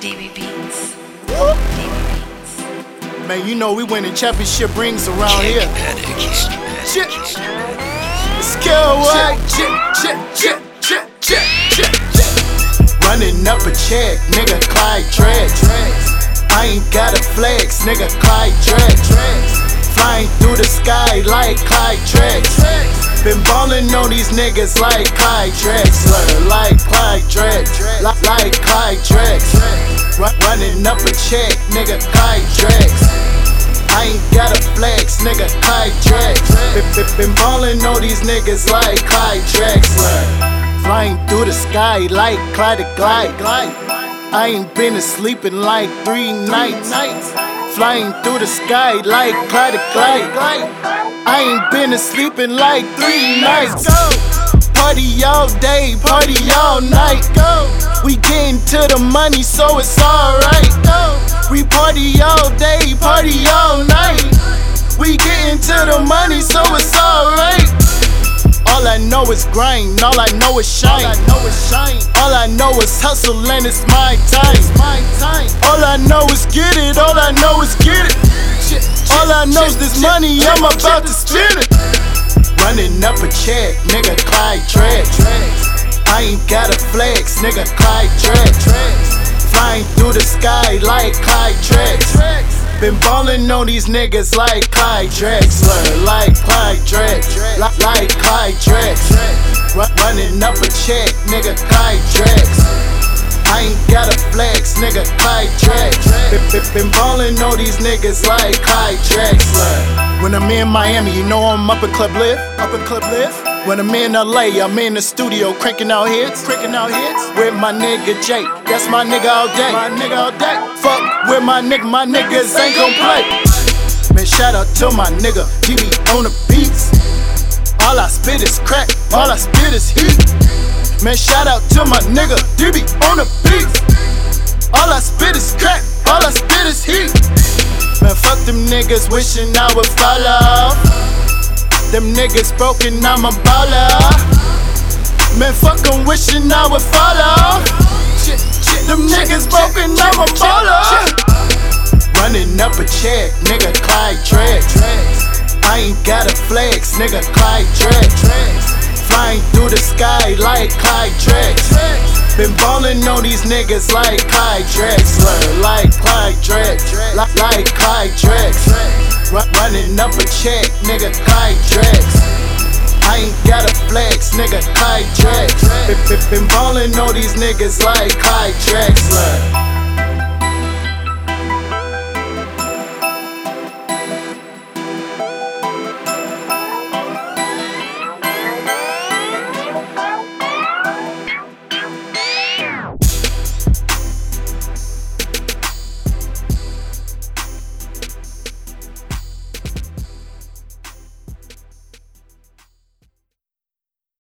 DB Beats. DB Beats. Man, you know we winning championship rings around here. Shit. Skill what? Chip, chip, chip, chip, chip, chip, chip. Running up a check, nigga, Clyde Drex. I ain't got a flex, nigga, Clyde Drex. Flying through the sky like Clyde Drex. Been ballin' on these niggas like Clyde Drexler, like Clyde Drex, like, Clyde Drex. Run, running up a check, nigga, Clyde Drex. I ain't got a flex, nigga, Clyde Drex. Been, ballin' on these niggas like Clyde Drexler. Flying through the sky like Clyde the Glide. I ain't been asleep like three nights. Flying through the sky like Clyde the Glide. I ain't been asleep in like three nights. Go. Party all day, party all night. Go. We getting to the money, so it's alright. We party all day, party all night. We getting to the money, so it's alright. All I know is grind, all I know is shine. All I know is shine. All I know is hustle and it's my time. my time. All I know is get it, all I know is get it. All I know is this money, I'm about to spend it. Running up a check, nigga, Clyde Drex. I ain't got a flex, nigga, Clyde Drex. Flying through the sky like Clyde Drex. Been ballin' on these niggas like Clyde Drexler, like Clyde Drex, like, Clyde Drex. Run, running up a check, nigga, Clyde Drex. I ain't got a flex, nigga, Clyde Drex. Been, ballin' on these niggas like Clyde Drexler. When I'm in Miami, you know I'm up in Club LIV, up in Club LIV. When I'm in LA, I'm in the studio cranking out hits, cranking out hits with my nigga Jake. That's my nigga all day, my nigga all day. Fuck with my nigga, my niggas ain't gon' play. Man, shout out to my nigga, he be on the beats. All I spit is crack, all I spit is heat. Man, shout out to my nigga, DB on the beats. All I spit is crack, all I spit is heat. Man, fuck them niggas wishing I would follow. Them niggas broken, I'm a baller. Man, fuck them wishing I would follow. Shit, shit Them niggas broken, I'm a baller. Running up a check, nigga, Clyde Drex. I ain't got a flex, nigga, Clyde Drex. Flying through the sky like Clyde Drex. Been ballin' on these niggas like Clyde Drexler, like Clyde Drex, like, like Clyde Drex. Run, running up a check, nigga, Clyde Drex. I ain't got a flex, nigga, Clyde Drex. Been, ballin' on these niggas like Clyde Drexler.